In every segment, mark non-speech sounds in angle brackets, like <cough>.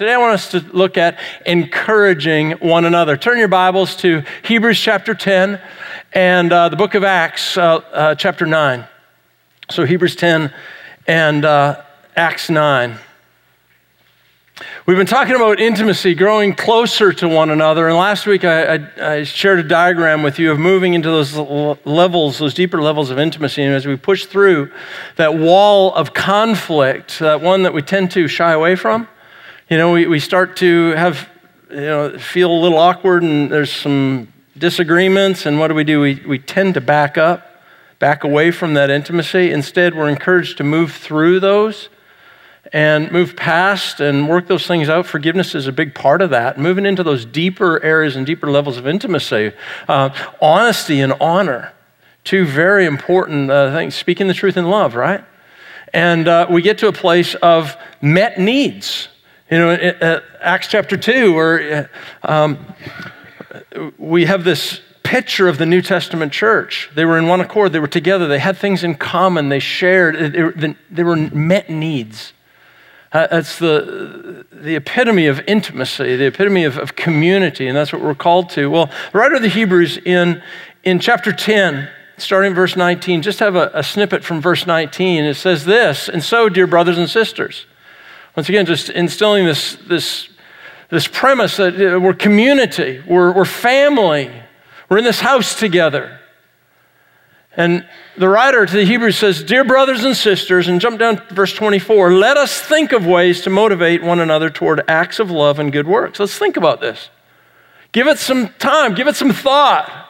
Today I want us to look at encouraging one another. Turn your Bibles to Hebrews chapter 10 and uh, the book of Acts uh, uh, chapter 9. So Hebrews 10 and uh, Acts 9. We've been talking about intimacy, growing closer to one another. And last week I, I, I, shared a diagram with you of moving into those levels, those deeper levels of intimacy. And as we push through that wall of conflict, that one that we tend to shy away from, you know, we, we start to have, you know, feel a little awkward and there's some disagreements. And what do we do? We, we tend to back up, back away from that intimacy. Instead, we're encouraged to move through those and move past and work those things out. Forgiveness is a big part of that. Moving into those deeper areas and deeper levels of intimacy, uh, honesty and honor, two very important uh, things. Speaking the truth in love, right? And uh, we get to a place of met needs. You know, uh, Acts chapter 2, where uh, um, we have this picture of the New Testament church. They were in one accord, they were together, they had things in common, they shared, they, were met needs. Uh, that's the, the epitome of intimacy, the epitome of, of community, and that's what we're called to. Well, the writer of the Hebrews in, in chapter 10, starting verse 19, just have a, a snippet from verse 19. It says this And so, dear brothers and sisters, once again, just instilling this, this, this premise that we're community, we're, we're family, we're in this house together. And the writer to the Hebrews says, Dear brothers and sisters, and jump down to verse 24, let us think of ways to motivate one another toward acts of love and good works. Let's think about this. Give it some time, give it some thought.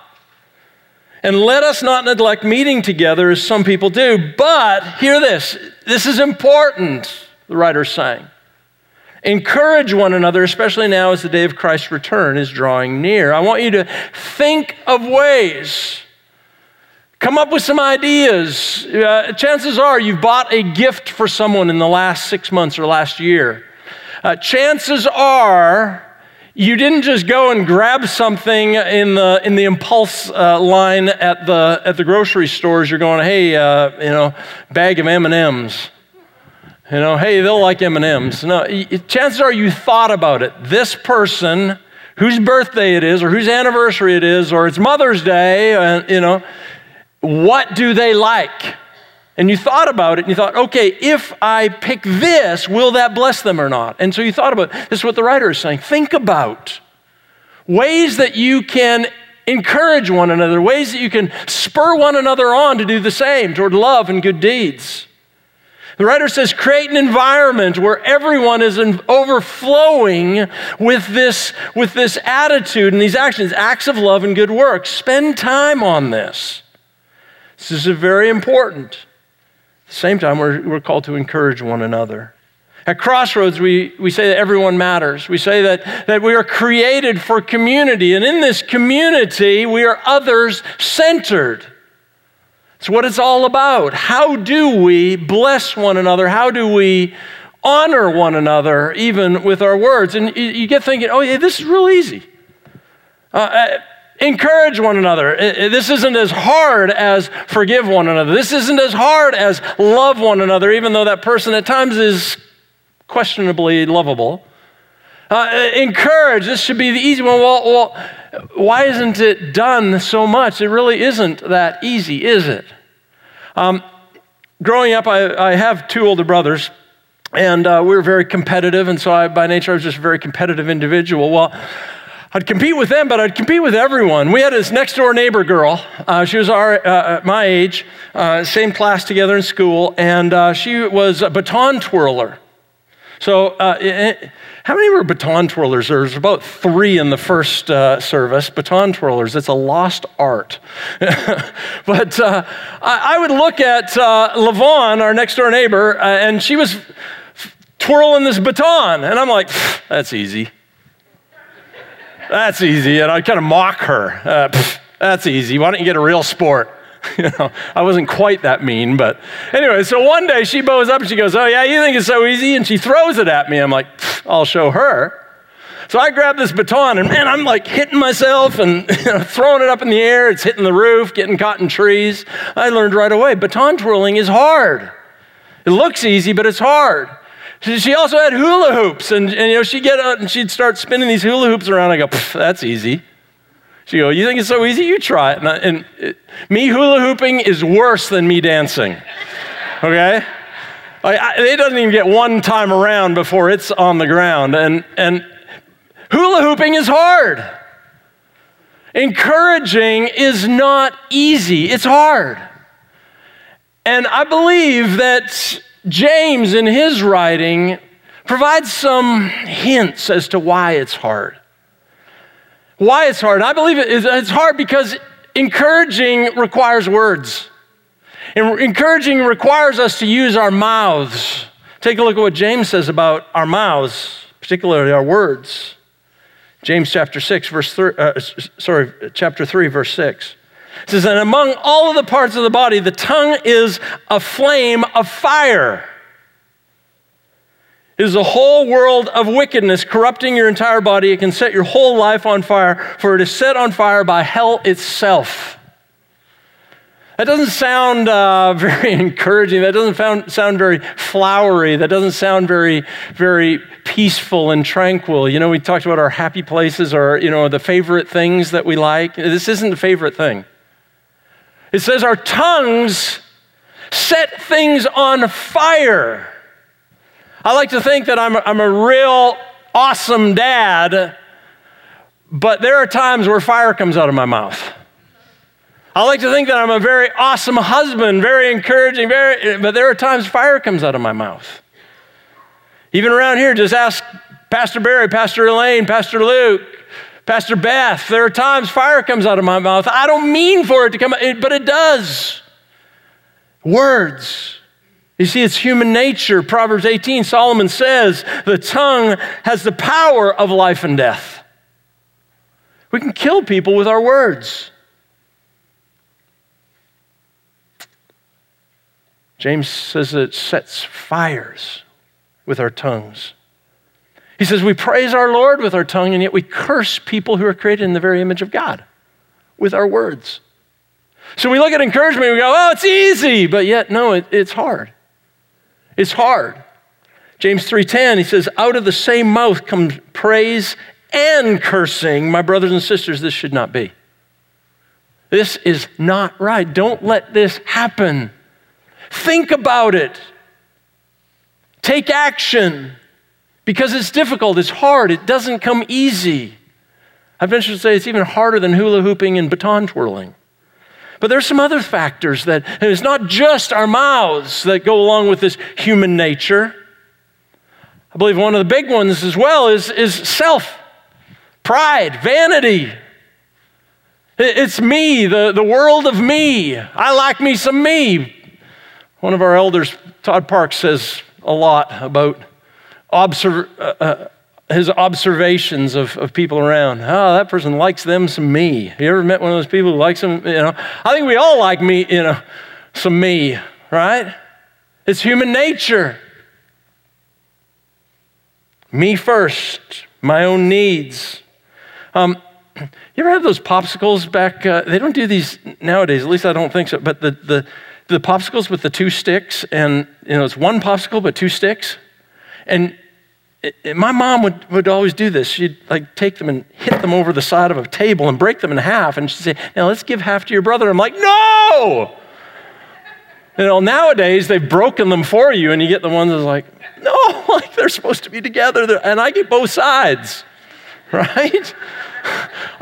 And let us not neglect meeting together as some people do. But hear this this is important, the writer's saying. Encourage one another, especially now as the day of Christ's return is drawing near. I want you to think of ways Come up with some ideas. Uh, chances are you've bought a gift for someone in the last six months or last year. Uh, chances are you didn't just go and grab something in the, in the impulse uh, line at the, at the grocery stores. You're going, hey, uh, you know, bag of M&Ms. You know, hey, they'll like M&Ms. No, chances are you thought about it. This person, whose birthday it is, or whose anniversary it is, or it's Mother's Day, and, you know, what do they like? And you thought about it and you thought, okay, if I pick this, will that bless them or not? And so you thought about this is what the writer is saying. Think about ways that you can encourage one another, ways that you can spur one another on to do the same toward love and good deeds. The writer says, create an environment where everyone is overflowing with this, with this attitude and these actions, acts of love and good works. Spend time on this. This is very important. At the same time, we're, we're called to encourage one another. At Crossroads, we, we say that everyone matters. We say that, that we are created for community, and in this community, we are others centered. It's what it's all about. How do we bless one another? How do we honor one another, even with our words? And you, you get thinking, oh, yeah, this is real easy. Uh, uh encourage one another. This isn't as hard as forgive one another. This isn't as hard as love one another, even though that person at times is questionably lovable. Uh, encourage, this should be the easy one. Well, well, why isn't it done so much? It really isn't that easy, is it? Um, growing up, I, I, have two older brothers, and uh, we were very competitive, and so I, by nature, I was just a very competitive individual. Well, I'd compete with them, but I'd compete with everyone. We had this next door neighbor girl. Uh, she was our, uh, my age, uh, same class together in school, and uh, she was a baton twirler. So, uh, it, how many were baton twirlers? There's about three in the first service. Baton twirlers, it's a lost art. <laughs> but I, I, would look at uh, Lavon, our next door neighbor, and she was twirling this baton, and I'm like, that's easy. That's easy. And I'd kind of mock her. Uh, that's easy. Why don't you get a real sport? <laughs> you know, I wasn't quite that mean, but anyway, so one day she bows up and she goes, Oh, yeah, you think it's so easy? And she throws it at me. I'm like, I'll show her. So I grab this baton and man, I'm like hitting myself and <laughs> you know, throwing it up in the air. It's hitting the roof, getting caught in trees. I learned right away baton twirling is hard. It looks easy, but it's hard. She also had hula hoops, and, and you know, she'd get out and she'd start spinning these hula hoops around. I go, that's easy. She you think it's so easy? You try it. And, I, and it, me hula hooping is worse than me dancing. Okay? I, I, it doesn't even get one time around before it's on the ground. And, and hula hooping is hard. Encouraging is not easy, it's hard. And I believe that James, in his writing, provides some hints as to why it's hard. Why it's hard. And I believe it's hard because encouraging requires words. And encouraging requires us to use our mouths. Take a look at what James says about our mouths, particularly our words. James chapter 6, verse 3, uh, sorry, chapter 3, verse 6. It says, And among all of the parts of the body, the tongue is a flame of fire. Is a whole world of wickedness corrupting your entire body. It can set your whole life on fire, for it is set on fire by hell itself. That doesn't sound uh, <laughs> very encouraging. That doesn't sound, sound very flowery. That doesn't sound very, very peaceful and tranquil. You know, we talked about our happy places or, you know, the favorite things that we like. This isn't the favorite thing. It says our tongues set things on fire. I like to think that I'm a, I'm a real awesome dad, but there are times where fire comes out of my mouth. I like to think that I'm a very awesome husband, very encouraging, very, but there are times fire comes out of my mouth. Even around here, just ask Pastor Barry, Pastor Elaine, Pastor Luke, Pastor Beth. There are times fire comes out of my mouth. I don't mean for it to come out, but it does. Words. You see, it's human nature. Proverbs 18, Solomon says, the tongue has the power of life and death. We can kill people with our words. James says it sets fires with our tongues. He says we praise our Lord with our tongue, and yet we curse people who are created in the very image of God with our words. So we look at encouragement we go, oh, it's easy, but yet, no, it, it's hard. It's hard. James 3:10 he says out of the same mouth comes praise and cursing my brothers and sisters this should not be. This is not right. Don't let this happen. Think about it. Take action because it's difficult, it's hard, it doesn't come easy. I venture to say it's even harder than hula hooping and baton twirling. But there's some other factors that, and it's not just our mouths that go along with this human nature. I believe one of the big ones as well is, is self, pride, vanity. It's me, the, the world of me. I like me some me. One of our elders, Todd Parks, says a lot about observe, uh, uh, his observations of, of people around. Oh, that person likes them some me. You ever met one of those people who likes them? You know, I think we all like me, you know, some me, right? It's human nature. Me first, my own needs. Um, you ever had those popsicles back? Uh, they don't do these nowadays, at least I don't think so. But the, the, the popsicles with the two sticks, and you know, it's one popsicle but two sticks. And it, it, my mom would, would always do this. She'd like take them and hit them over the side of a table and break them in half. And she'd say, Now let's give half to your brother. I'm like, No! You know, nowadays they've broken them for you, and you get the ones that's like, No, <laughs> like they're supposed to be together. And I get both sides, <laughs> right?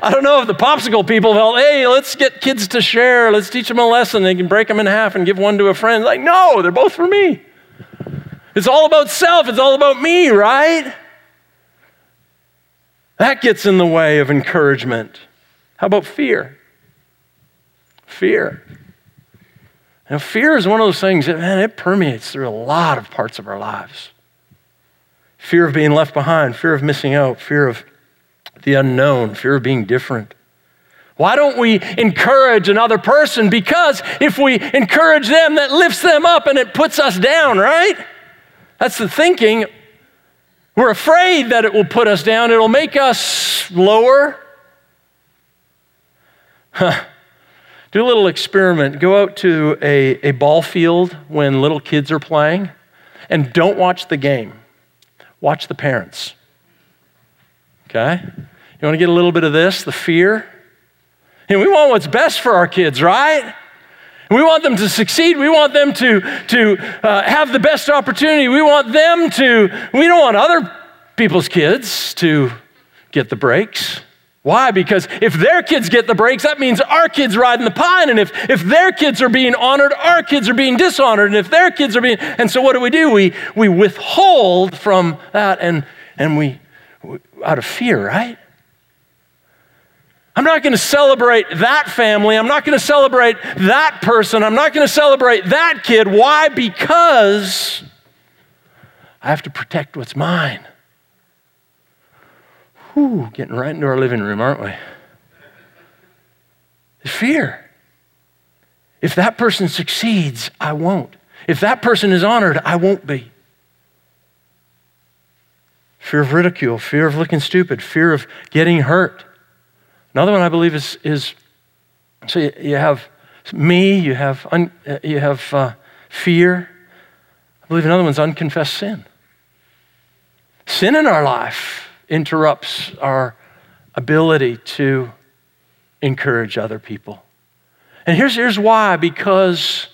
I don't know if the popsicle people felt, hey, let's get kids to share. Let's teach them a lesson. They can break them in half and give one to a friend. Like, no, they're both for me. It's all about self, it's all about me, right? That gets in the way of encouragement. How about fear? Fear. Now, fear is one of those things that, man, it permeates through a lot of parts of our lives. Fear of being left behind, fear of missing out, fear of the unknown, fear of being different. Why don't we encourage another person? Because if we encourage them, that lifts them up and it puts us down, right? That's the thinking. We're afraid that it will put us down, it'll make us lower. Do a little experiment. Go out to a, a ball field when little kids are playing and don't watch the game. Watch the parents. Okay? You want to get a little bit of this, the fear? And we want what's best for our kids, right? We want them to succeed. We want them to, to uh, have the best opportunity. We want them to, we don't want other people's kids to get the breaks. Why? Because if their kids get the breaks, that means our kids riding the pine. And if, if their kids are being honored, our kids are being dishonored. And if their kids are being, and so what do we do? We, we withhold from that and, and we, out of fear, right? I'm not going to celebrate that family. I'm not going to celebrate that person. I'm not going to celebrate that kid. Why? Because I have to protect what's mine. Whew, getting right into our living room, aren't we? Fear. If that person succeeds, I won't. If that person is honored, I won't be. Fear of ridicule, fear of looking stupid, fear of getting hurt. Another one I believe is, is so you, you have me, you have, un, you have uh, fear. I believe another one's unconfessed sin. Sin in our life interrupts our ability to encourage other people. And here's, here's why because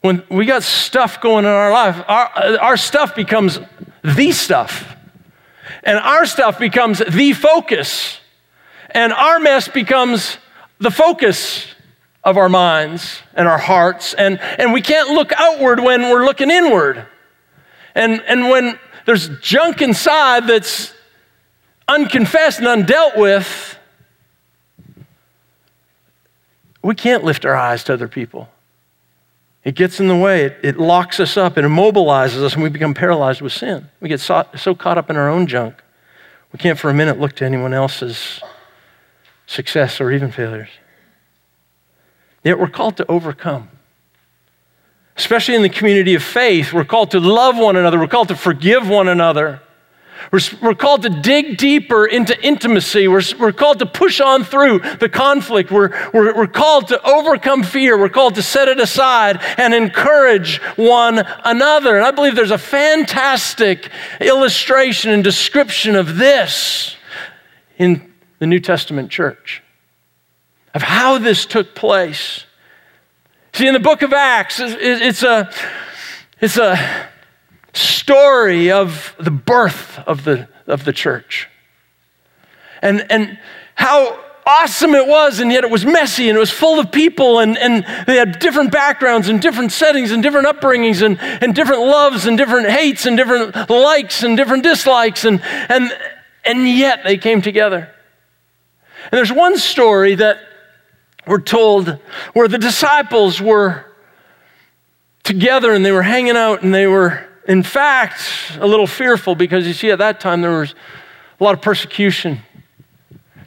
when we got stuff going in our life, our, our stuff becomes the stuff. And our stuff becomes the focus and our mess becomes the focus of our minds and our hearts. And, and we can't look outward when we're looking inward. And, and when there's junk inside that's unconfessed and undealt with, we can't lift our eyes to other people. It gets in the way, it, it locks us up, it immobilizes us, and we become paralyzed with sin. We get so, so caught up in our own junk, we can't for a minute look to anyone else's success, or even failures. Yet we're called to overcome. Especially in the community of faith, we're called to love one another, we're called to forgive one another. We're, we're called to dig deeper into intimacy. We're, we're called to push on through the conflict. We're, we're, we're called to overcome fear. We're called to set it aside and encourage one another. And I believe there's a fantastic illustration and description of this in the New Testament church, of how this took place. See, in the book of Acts, it's a, it's a story of the birth of the, of the church. And, and how awesome it was, and yet it was messy and it was full of people, and, and they had different backgrounds and different settings and different upbringings and, and different loves and different hates and different likes and different dislikes, and, and, and yet they came together. And there's one story that we're told where the disciples were together and they were hanging out and they were, in fact, a little fearful because you see, at that time there was a lot of persecution.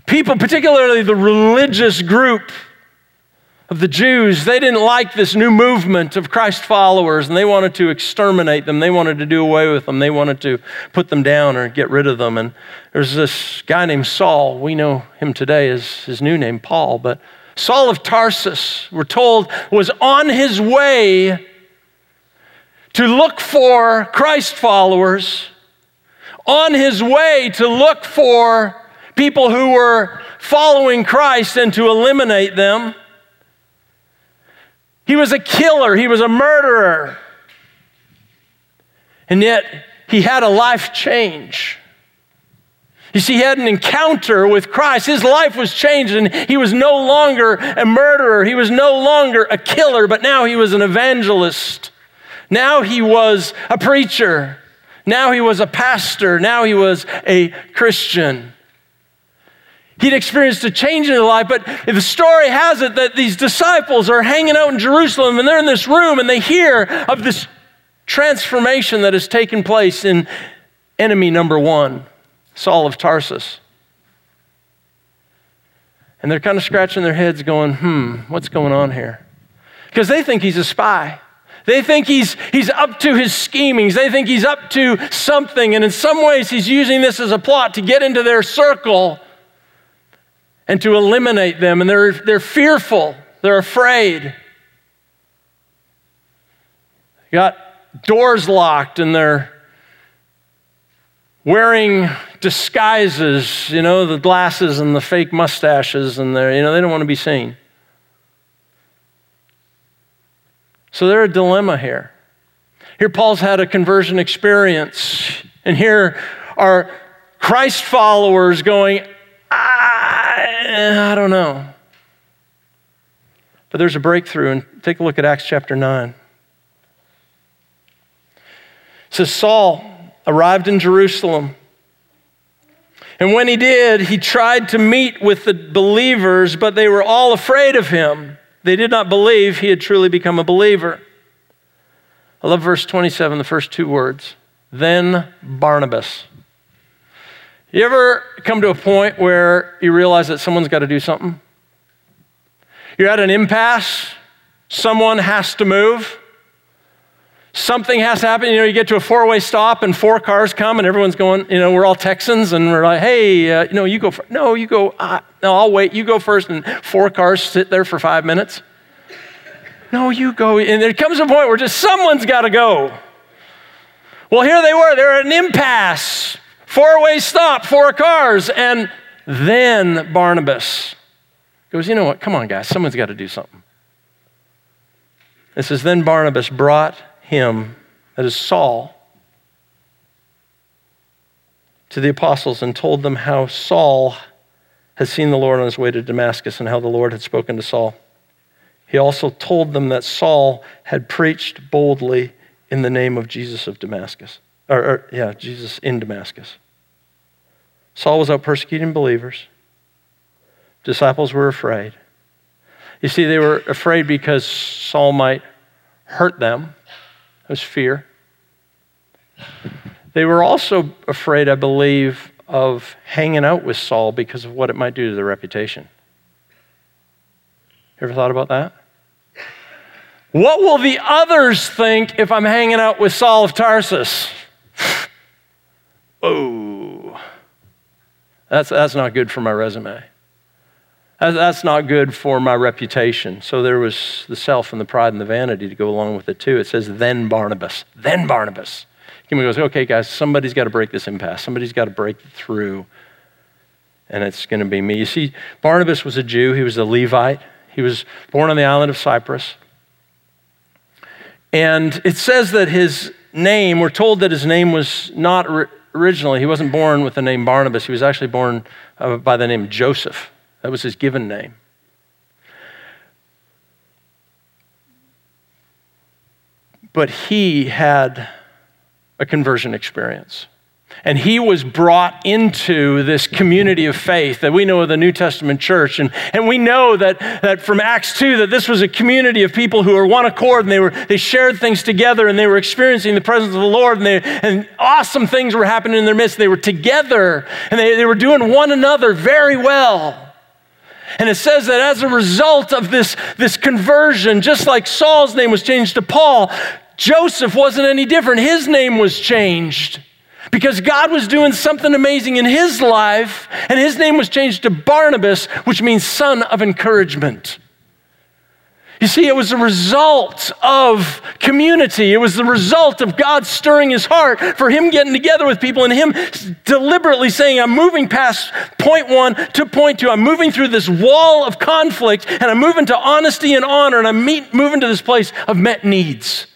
People, particularly the religious group, of the Jews, they didn't like this new movement of Christ followers and they wanted to exterminate them. They wanted to do away with them. They wanted to put them down or get rid of them. And there's this guy named Saul. We know him today as his new name, Paul. But Saul of Tarsus, we're told, was on his way to look for Christ followers, on his way to look for people who were following Christ and to eliminate them. He was a killer, he was a murderer. And yet, he had a life change. You see, he had an encounter with Christ. His life was changed, and he was no longer a murderer. He was no longer a killer, but now he was an evangelist. Now he was a preacher. Now he was a pastor. Now he was a Christian. He'd experienced a change in his life, but the story has it that these disciples are hanging out in Jerusalem and they're in this room and they hear of this transformation that has taken place in enemy number one, Saul of Tarsus. And they're kind of scratching their heads, going, hmm, what's going on here? Because they think he's a spy. They think he's, he's up to his schemings. They think he's up to something. And in some ways, he's using this as a plot to get into their circle and to eliminate them. And they're, they're fearful, they're afraid. got doors locked and they're wearing disguises, you know, the glasses and the fake mustaches, and they're, you know, they don't want to be seen. So they're a dilemma here. Here, Paul's had a conversion experience, and here are Christ followers going, I, I don't know. But there's a breakthrough, and take a look at Acts chapter 9. It says Saul arrived in Jerusalem. And when he did, he tried to meet with the believers, but they were all afraid of him. They did not believe he had truly become a believer. I love verse 27, the first two words. Then Barnabas. You ever come to a point where you realize that someone's got to do something? You're at an impasse, someone has to move. Something has to happen. You know, you get to a four way stop and four cars come and everyone's going, you know, we're all Texans and we're like, hey, uh, you know, you go first. No, you go, uh, no, I'll wait. You go first. And four cars sit there for five minutes. No, you go. And there comes a point where just someone's got to go. Well, here they were. They're at an impasse. Four way stop, four cars. And then Barnabas goes, you know what? Come on, guys. Someone's got to do something. It says, then Barnabas brought him, that is Saul, to the apostles and told them how Saul had seen the Lord on his way to Damascus and how the Lord had spoken to Saul. He also told them that Saul had preached boldly in the name of Jesus of Damascus. Or, or, yeah, Jesus in Damascus. Saul was out persecuting believers. Disciples were afraid. You see, they were afraid because Saul might hurt them. It was fear. They were also afraid, I believe, of hanging out with Saul because of what it might do to their reputation. Ever thought about that? What will the others think if I'm hanging out with Saul of Tarsus? Oh, that's, that's not good for my resume. That's not good for my reputation. So there was the self and the pride and the vanity to go along with it too. It says, then Barnabas. Then Barnabas. He goes, okay, guys, somebody's got to break this impasse. Somebody's got to break through. And it's going to be me. You see, Barnabas was a Jew, he was a Levite. He was born on the island of Cyprus. And it says that his name, we're told that his name was not originally, he wasn't born with the name Barnabas. He was actually born uh, by the name Joseph. That was his given name. But he had a conversion experience. And he was brought into this community of faith that we know of the New Testament church. And, and we know that, that from Acts 2 that this was a community of people who were one accord and they, were, they shared things together and they were experiencing the presence of the Lord and, they, and awesome things were happening in their midst. They were together and they, they were doing one another very well. And it says that as a result of this, this conversion, just like Saul's name was changed to Paul, Joseph wasn't any different. His name was changed because God was doing something amazing in his life, and his name was changed to Barnabas, which means son of encouragement. You see, it was a result of community. It was the result of God stirring his heart for him getting together with people and him deliberately saying, I'm moving past point one to point two. I'm moving through this wall of conflict and I'm moving to honesty and honor and I'm meet, moving to this place of met needs.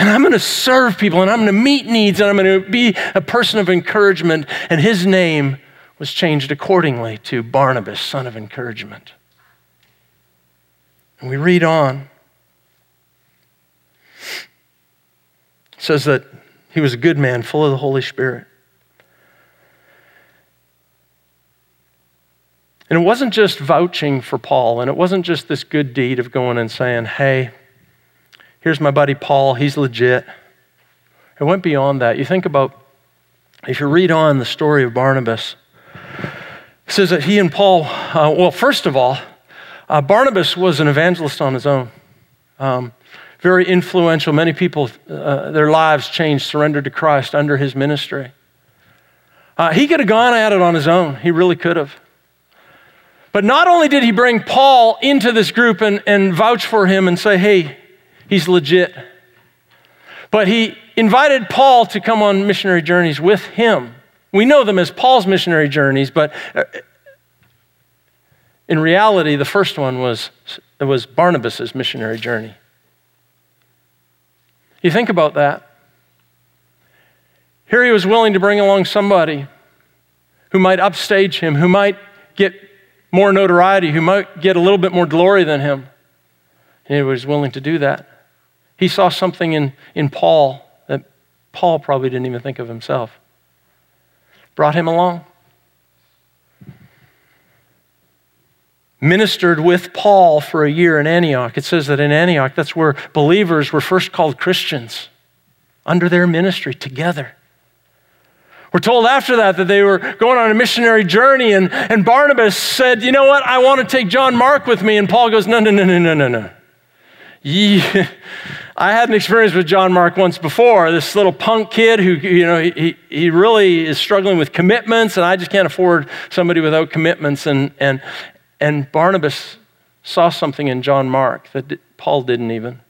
And I'm going to serve people and I'm going to meet needs and I'm going to be a person of encouragement. And his name was changed accordingly to Barnabas, son of encouragement. And we read on. It says that he was a good man, full of the Holy Spirit. And it wasn't just vouching for Paul, and it wasn't just this good deed of going and saying, hey, here's my buddy Paul, he's legit. It went beyond that. You think about, if you read on the story of Barnabas, it says that he and Paul, uh, well, first of all, uh, Barnabas was an evangelist on his own. Um, very influential. Many people, uh, their lives changed, surrendered to Christ under his ministry. Uh, he could have gone at it on his own. He really could have. But not only did he bring Paul into this group and, and vouch for him and say, hey, He's legit. But he invited Paul to come on missionary journeys with him. We know them as Paul's missionary journeys, but uh, in reality, the first one was, was Barnabas' missionary journey. You think about that. Here he was willing to bring along somebody who might upstage him, who might get more notoriety, who might get a little bit more glory than him. And he was willing to do that. He saw something in, in Paul that Paul probably didn't even think of himself. Brought him along. Ministered with Paul for a year in Antioch. It says that in Antioch, that's where believers were first called Christians under their ministry together. We're told after that that they were going on a missionary journey, and, and Barnabas said, You know what? I want to take John Mark with me. And Paul goes, No, no, no, no, no, no, no. <laughs> I had an experience with John Mark once before. This little punk kid who, you know, he, he really is struggling with commitments, and I just can't afford somebody without commitments. And, and, and Barnabas saw something in John Mark that Paul didn't even.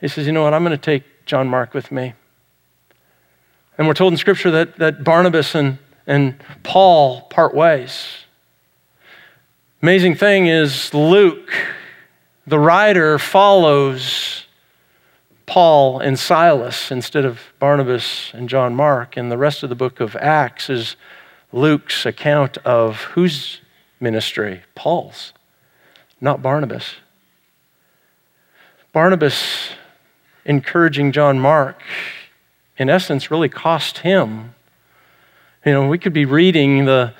He says, You know what? I'm going to take John Mark with me. And we're told in Scripture that, that Barnabas and, and Paul part ways. Amazing thing is, Luke, the writer, follows Paul and Silas instead of Barnabas and John Mark. And the rest of the book of Acts is Luke's account of whose ministry? Paul's, not Barnabas. Barnabas encouraging John Mark in essence, really cost him. You know, we could be reading the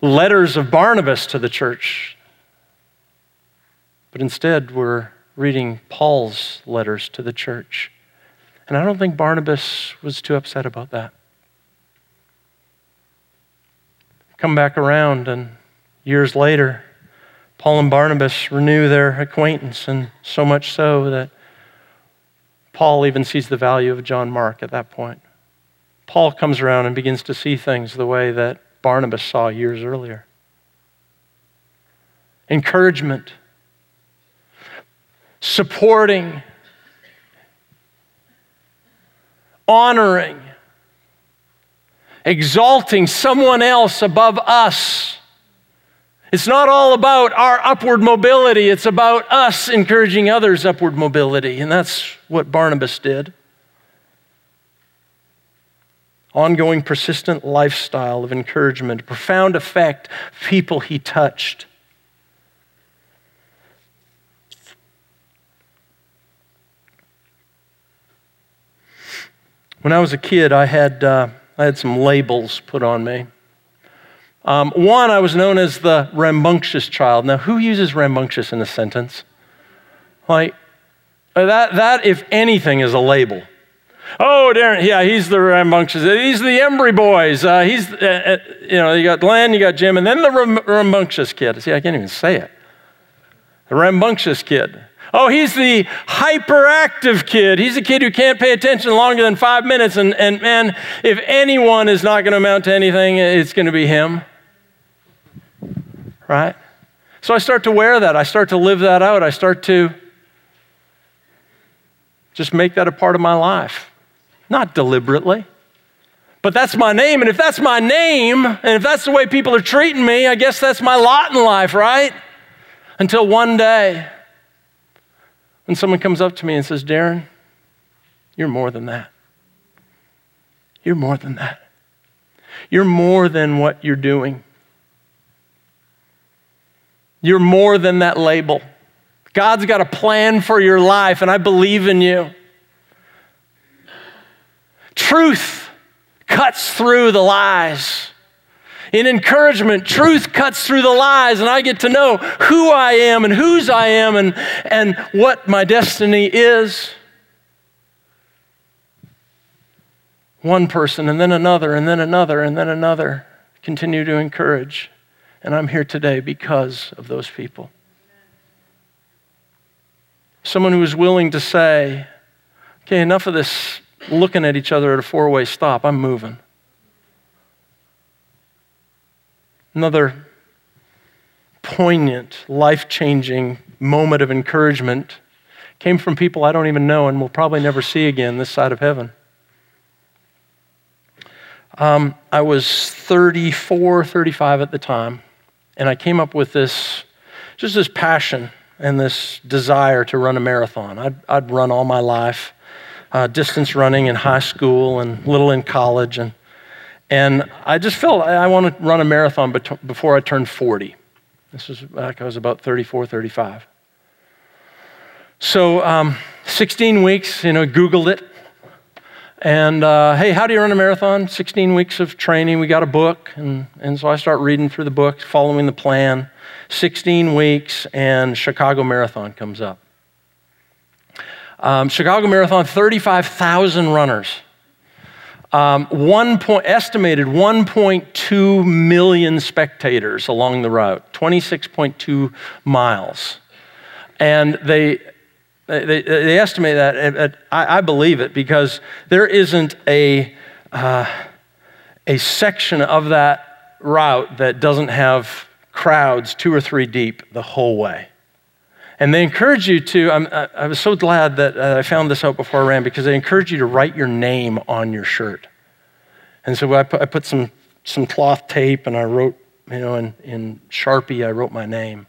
letters of Barnabas to the church, but instead we're reading Paul's letters to the church. And I don't think Barnabas was too upset about that. Come back around, and years later, Paul and Barnabas renew their acquaintance, and so much so that Paul even sees the value of John Mark at that point. Paul comes around and begins to see things the way that Barnabas saw years earlier. Encouragement, supporting, honoring, exalting someone else above us it's not all about our upward mobility, it's about us encouraging others' upward mobility. And that's what Barnabas did. Ongoing, persistent lifestyle of encouragement, profound effect, people he touched. When I was a kid, I had, uh, I had some labels put on me. Um, one, I was known as the rambunctious child. Now, who uses rambunctious in a sentence? Like, uh, that, that, if anything, is a label. Oh, Darren, yeah, he's the rambunctious. He's the Embry boys. Uh, he's, uh, uh, you know, you got Glenn, you got Jim, and then the ram- rambunctious kid. See, I can't even say it. The rambunctious kid. Oh, he's the hyperactive kid. He's a kid who can't pay attention longer than five minutes. And, and man, if anyone is not going to amount to anything, it's going to be him right? So I start to wear that. I start to live that out. I start to just make that a part of my life. Not deliberately, but that's my name. And if that's my name, and if that's the way people are treating me, I guess that's my lot in life, right? Until one day, when someone comes up to me and says, Darren, you're more than that. You're more than that. You're more than what you're doing. You're more than that label. God's got a plan for your life, and I believe in you. Truth cuts through the lies. In encouragement, truth cuts through the lies, and I get to know who I am and whose I am and, and what my destiny is. One person, and then another, and then another, and then another. Continue to encourage. And I'm here today because of those people. Someone who is willing to say, okay, enough of this looking at each other at a four way stop. I'm moving. Another poignant, life changing moment of encouragement came from people I don't even know and will probably never see again this side of heaven. Um, I was 34, 35 at the time, and I came up with this, just this passion and this desire to run a marathon. I'd, I'd run all my life, uh, distance running in high school and little in college, and and I just felt I want to run a marathon before I turned 40. This was back I was about 34, 35. So um, 16 weeks, you know, Googled it and uh, hey, how do you run a marathon? 16 weeks of training. We got a book. And, and so I start reading through the book, following the plan. 16 weeks, and Chicago Marathon comes up. Um, Chicago Marathon, 35,000 runners. Um, one point, estimated 1.2 million spectators along the route, 26.2 miles. And they they, they estimate that, I, I believe it, because there isn't a, uh, a section of that route that doesn't have crowds two or three deep the whole way. And they encourage you to, I'm, i was so glad that uh, I found this out before I ran because they encourage you to write your name on your shirt. And so I put, I put some, some cloth tape and I wrote, you know, in, in Sharpie, I wrote my name.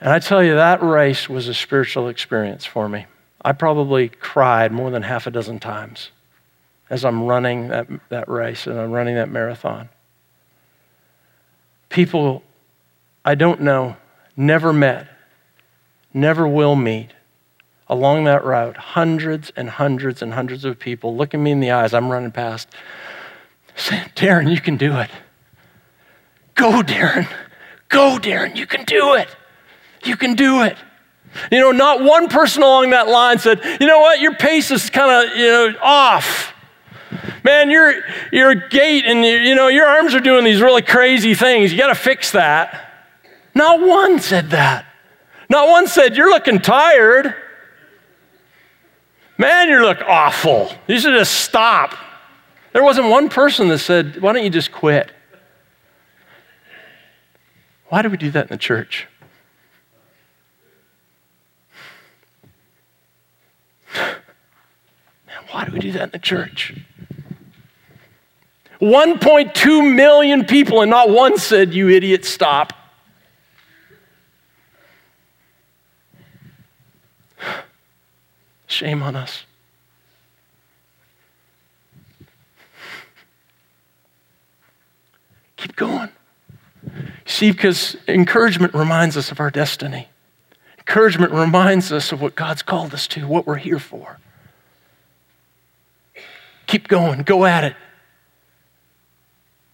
And I tell you, that race was a spiritual experience for me. I probably cried more than half a dozen times as I'm running that, that race and I'm running that marathon. People I don't know, never met, never will meet along that route, hundreds and hundreds and hundreds of people looking me in the eyes. I'm running past, saying, Darren, you can do it. Go, Darren. Go, Darren. You can do it. You can do it. You know, not one person along that line said, you know what, your pace is kind of, you know, off. Man, your, your gait and, your, you know, your arms are doing these really crazy things. You got to fix that. Not one said that. Not one said, you're looking tired. Man, you look awful. You should just stop. There wasn't one person that said, why don't you just quit? Why do we do that in the church? Man, Why do we do that in the church? 1.2 million people, and not one said, You idiot, stop. Shame on us. Keep going. See, because encouragement reminds us of our destiny. Encouragement reminds us of what God's called us to, what we're here for. Keep going, go at it.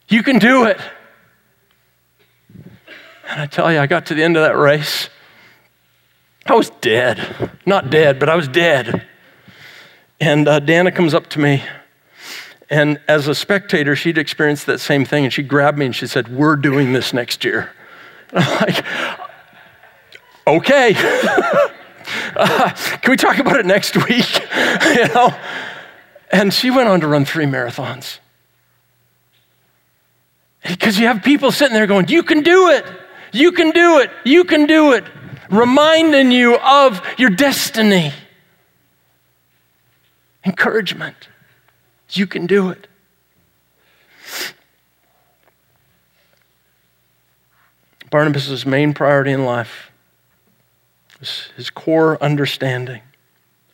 You can do it. And I tell you, I got to the end of that race. I was dead. Not dead, but I was dead. And uh, Dana comes up to me. And as a spectator, she'd experienced that same thing. And she grabbed me and she said, We're doing this next year. And <laughs> I'm like, Okay. <laughs> uh, can we talk about it next week? <laughs> you know? And she went on to run three marathons. Because you have people sitting there going, You can do it. You can do it. You can do it. Reminding you of your destiny. Encouragement. You can do it. Barnabas' main priority in life his core understanding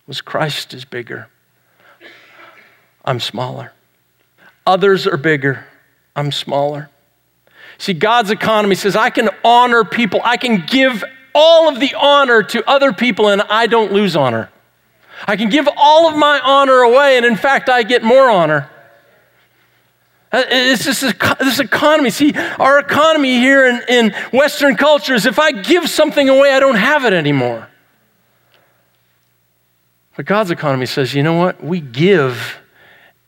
was Christ is bigger. I'm smaller. Others are bigger. I'm smaller. See, God's economy says I can honor people, I can give all of the honor to other people, and I don't lose honor. I can give all of my honor away, and in fact, I get more honor. Uh, it's just this economy. See, our economy here in, in Western cultures, if I give something away, I don't have it anymore. But God's economy says, you know what? We give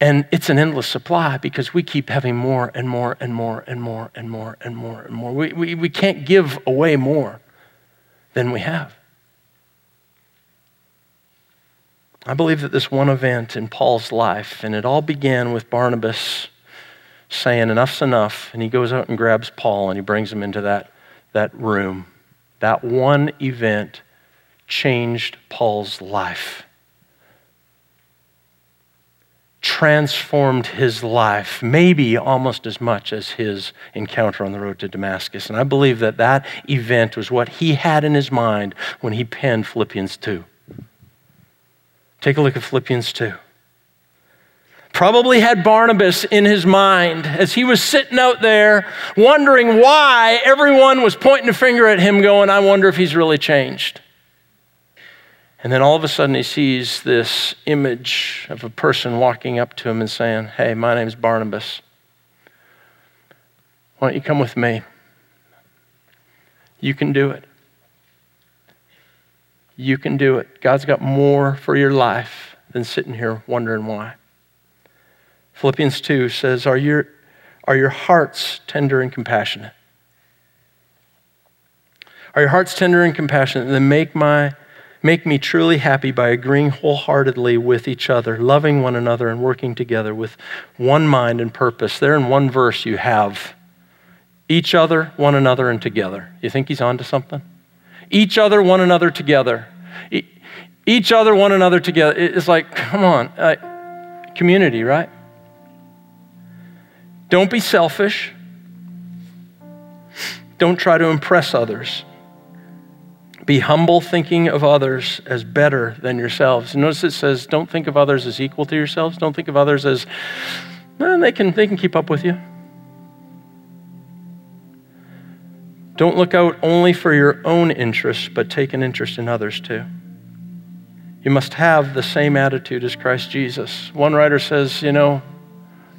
and it's an endless supply because we keep having more and more and more and more and more and more and more. We, we, we can't give away more than we have. I believe that this one event in Paul's life, and it all began with Barnabas saying, Enough's enough. And he goes out and grabs Paul and he brings him into that, that room. That one event changed Paul's life. Transformed his life, maybe almost as much as his encounter on the road to Damascus. And I believe that that event was what he had in his mind when he penned Philippians 2. Take a look at Philippians 2 probably had Barnabas in his mind as he was sitting out there wondering why everyone was pointing a finger at him, going, I wonder if he's really changed. And then all of a sudden he sees this image of a person walking up to him and saying, Hey, my name's Barnabas. Why don't you come with me? You can do it. You can do it. God's got more for your life than sitting here wondering why. Philippians 2 says, Are your, are your hearts tender and compassionate? Are your hearts tender and compassionate? Then make, my, make me truly happy by agreeing wholeheartedly with each other, loving one another, and working together with one mind and purpose. There in one verse, you have each other, one another, and together. You think he's on to something? Each other, one another, together. Each other, one another, together. It's like, come on, uh, community, right? Don't be selfish. Don't try to impress others. Be humble, thinking of others as better than yourselves. Notice it says, don't think of others as equal to yourselves. Don't think of others as, well, they can, they can keep up with you. Don't look out only for your own interests, but take an interest in others too. You must have the same attitude as Christ Jesus. One writer says, you know,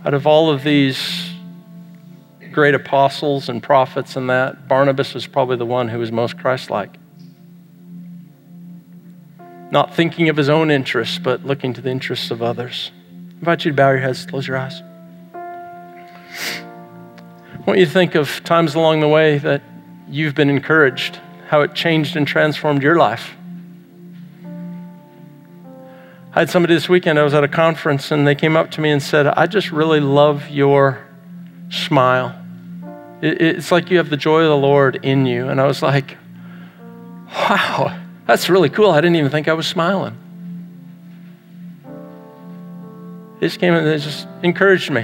out of all of these great apostles and prophets and that, Barnabas was probably the one who was most Christ like. Not thinking of his own interests, but looking to the interests of others. I invite you to bow your heads, close your eyes. I want you to think of times along the way that you've been encouraged, how it changed and transformed your life. I had somebody this weekend, I was at a conference, and they came up to me and said, I just really love your smile. It's like you have the joy of the Lord in you. And I was like, wow, that's really cool. I didn't even think I was smiling. They just came and they just encouraged me.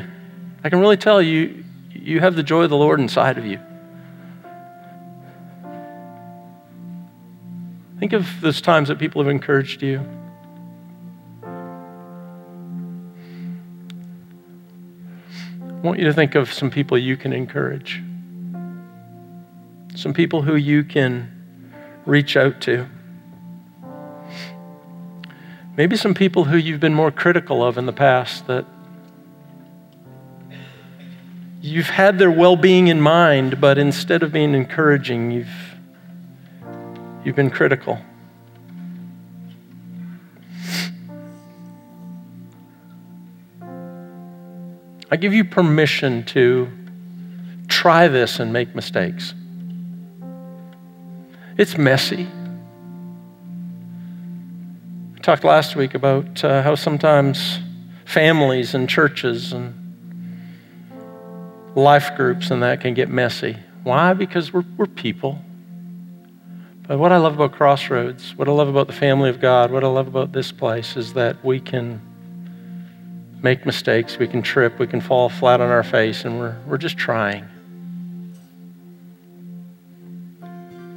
I can really tell you, you have the joy of the Lord inside of you. Think of those times that people have encouraged you. I want you to think of some people you can encourage, some people who you can reach out to. Maybe some people who you've been more critical of in the past that you've had their well being in mind, but instead of being encouraging, you've, you've been critical. I give you permission to try this and make mistakes. It's messy. Talked last week about uh, how sometimes families and churches and life groups and that can get messy. Why? Because we're, we're people. But what I love about Crossroads, what I love about the family of God, what I love about this place is that we can make mistakes, we can trip, we can fall flat on our face, and we're, we're just trying.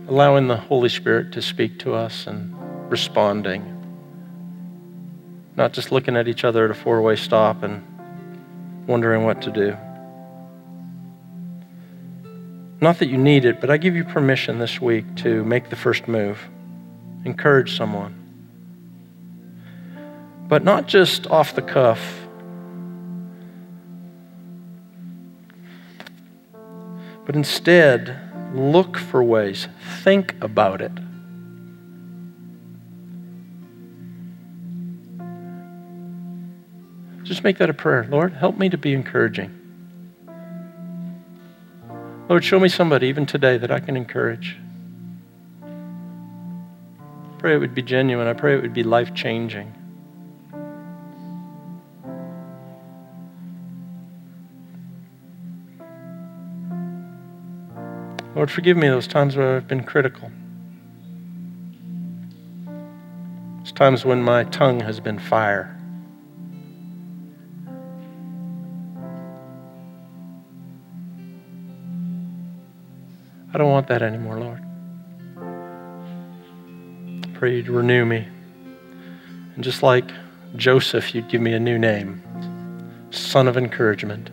Allowing the Holy Spirit to speak to us and responding. Not just looking at each other at a four way stop and wondering what to do. Not that you need it, but I give you permission this week to make the first move. Encourage someone. But not just off the cuff, but instead look for ways, think about it. Just make that a prayer. Lord, help me to be encouraging. Lord, show me somebody even today that I can encourage. I pray it would be genuine. I pray it would be life changing. Lord, forgive me those times where I've been critical. Those times when my tongue has been fire. I don't want that anymore, Lord. I pray you'd renew me. And just like Joseph, you'd give me a new name son of encouragement,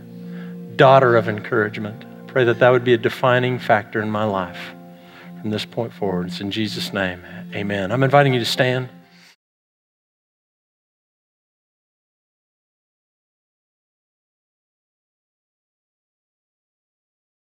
daughter of encouragement. I pray that that would be a defining factor in my life from this point forward. It's in Jesus' name. Amen. I'm inviting you to stand.